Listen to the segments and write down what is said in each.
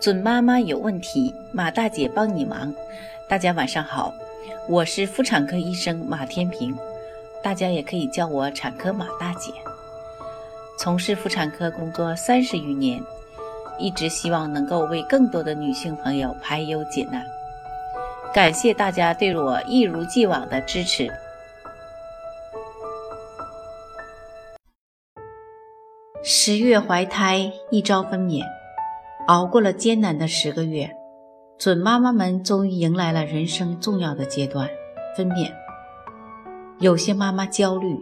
准妈妈有问题，马大姐帮你忙。大家晚上好，我是妇产科医生马天平，大家也可以叫我产科马大姐。从事妇产科工作三十余年，一直希望能够为更多的女性朋友排忧解难。感谢大家对我一如既往的支持。十月怀胎，一朝分娩。熬过了艰难的十个月，准妈妈们终于迎来了人生重要的阶段——分娩。有些妈妈焦虑，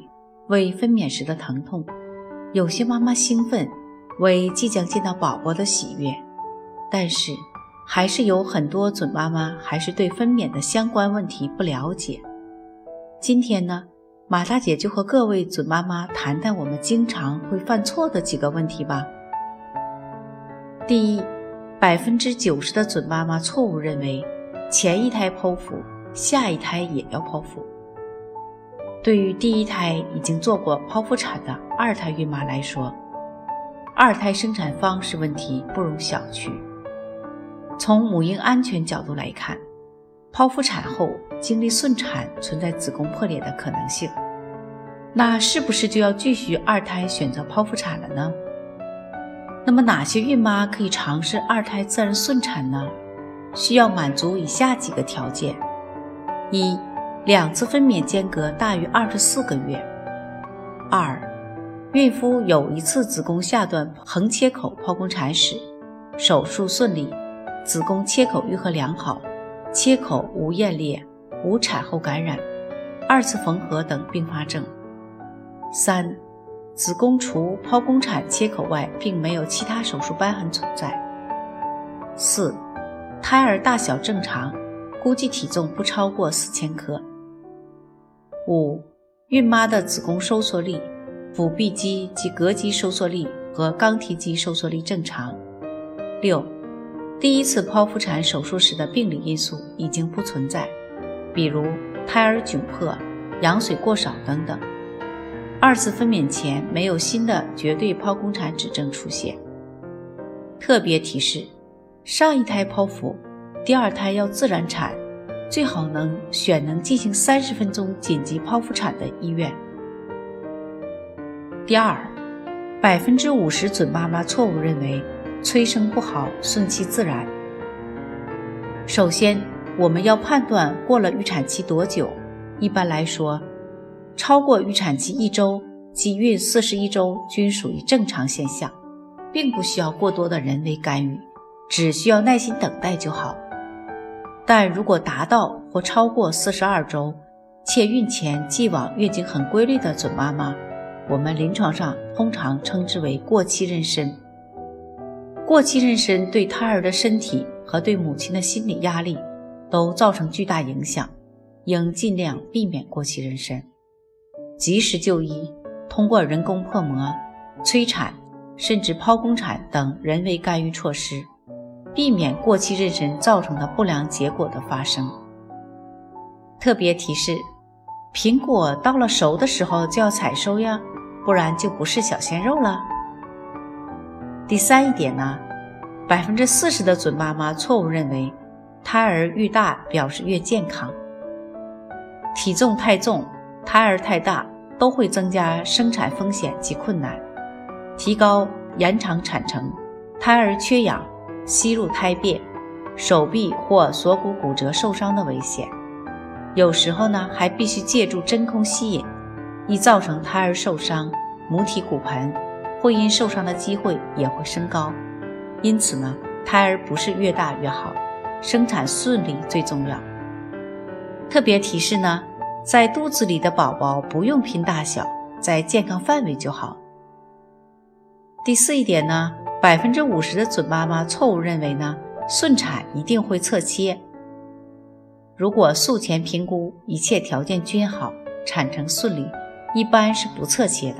为分娩时的疼痛；有些妈妈兴奋，为即将见到宝宝的喜悦。但是，还是有很多准妈妈还是对分娩的相关问题不了解。今天呢，马大姐就和各位准妈妈谈谈我们经常会犯错的几个问题吧。第一，百分之九十的准妈妈错误认为，前一胎剖腹，下一胎也要剖腹。对于第一胎已经做过剖腹产的二胎孕妈来说，二胎生产方式问题不容小觑。从母婴安全角度来看，剖腹产后经历顺产存在子宫破裂的可能性，那是不是就要继续二胎选择剖腹产了呢？那么哪些孕妈可以尝试二胎自然顺产呢？需要满足以下几个条件：一、两次分娩间隔大于二十四个月；二、孕妇有一次子宫下段横切口剖宫产史，手术顺利，子宫切口愈合良好，切口无厌裂，无产后感染、二次缝合等并发症；三。子宫除剖宫产切口外，并没有其他手术瘢痕存在。四、胎儿大小正常，估计体重不超过四千克。五、孕妈的子宫收缩力、腹壁肌及膈肌收缩力和肛提肌收缩力正常。六、第一次剖腹产手术时的病理因素已经不存在，比如胎儿窘迫、羊水过少等等。二次分娩前没有新的绝对剖宫产指征出现。特别提示：上一胎剖腹，第二胎要自然产，最好能选能进行三十分钟紧急剖腹产的医院。第二，百分之五十准妈妈错误认为催生不好，顺其自然。首先，我们要判断过了预产期多久。一般来说。超过预产期一周及孕四十一周均属于正常现象，并不需要过多的人为干预，只需要耐心等待就好。但如果达到或超过四十二周，且孕前既往月经很规律的准妈妈，我们临床上通常称之为过期妊娠。过期妊娠对胎儿的身体和对母亲的心理压力都造成巨大影响，应尽量避免过期妊娠。及时就医，通过人工破膜、催产，甚至剖宫产等人为干预措施，避免过期妊娠造成的不良结果的发生。特别提示：苹果到了熟的时候就要采收呀，不然就不是小鲜肉了。第三一点呢，百分之四十的准妈妈错误认为，胎儿愈大表示越健康，体重太重。胎儿太大都会增加生产风险及困难，提高延长产程，胎儿缺氧、吸入胎便、手臂或锁骨骨折受伤的危险。有时候呢，还必须借助真空吸引，易造成胎儿受伤，母体骨盆、会阴受伤的机会也会升高。因此呢，胎儿不是越大越好，生产顺利最重要。特别提示呢。在肚子里的宝宝不用拼大小，在健康范围就好。第四一点呢，百分之五十的准妈妈错误认为呢，顺产一定会侧切。如果术前评估一切条件均好，产程顺利，一般是不侧切的。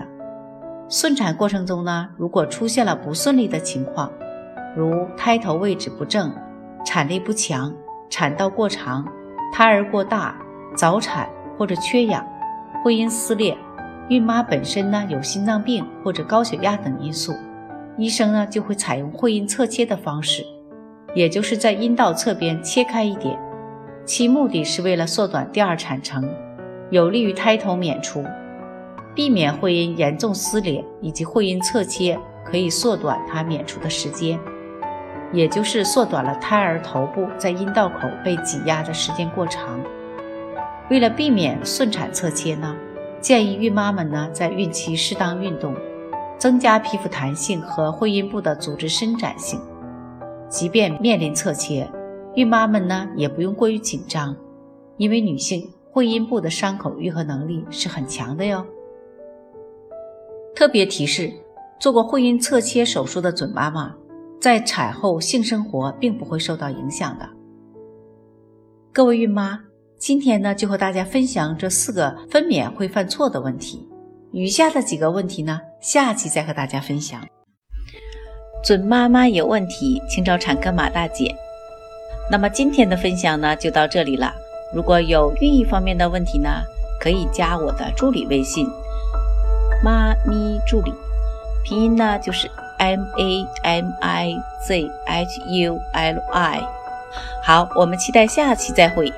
顺产过程中呢，如果出现了不顺利的情况，如胎头位置不正、产力不强、产道过长、胎儿过大、早产。或者缺氧、会阴撕裂，孕妈本身呢有心脏病或者高血压等因素，医生呢就会采用会阴侧切的方式，也就是在阴道侧边切开一点，其目的是为了缩短第二产程，有利于胎头娩出，避免会阴严重撕裂，以及会阴侧切可以缩短它娩出的时间，也就是缩短了胎儿头部在阴道口被挤压的时间过长。为了避免顺产侧切呢，建议孕妈们呢在孕期适当运动，增加皮肤弹性和会阴部的组织伸展性。即便面临侧切，孕妈们呢也不用过于紧张，因为女性会阴部的伤口愈合能力是很强的哟。特别提示：做过会阴侧切手术的准妈妈，在产后性生活并不会受到影响的。各位孕妈。今天呢，就和大家分享这四个分娩会犯错的问题。余下的几个问题呢，下期再和大家分享。准妈妈有问题，请找产科马大姐。那么今天的分享呢，就到这里了。如果有孕育方面的问题呢，可以加我的助理微信“妈咪助理”，拼音呢就是 M A M I Z H U L I。好，我们期待下期再会。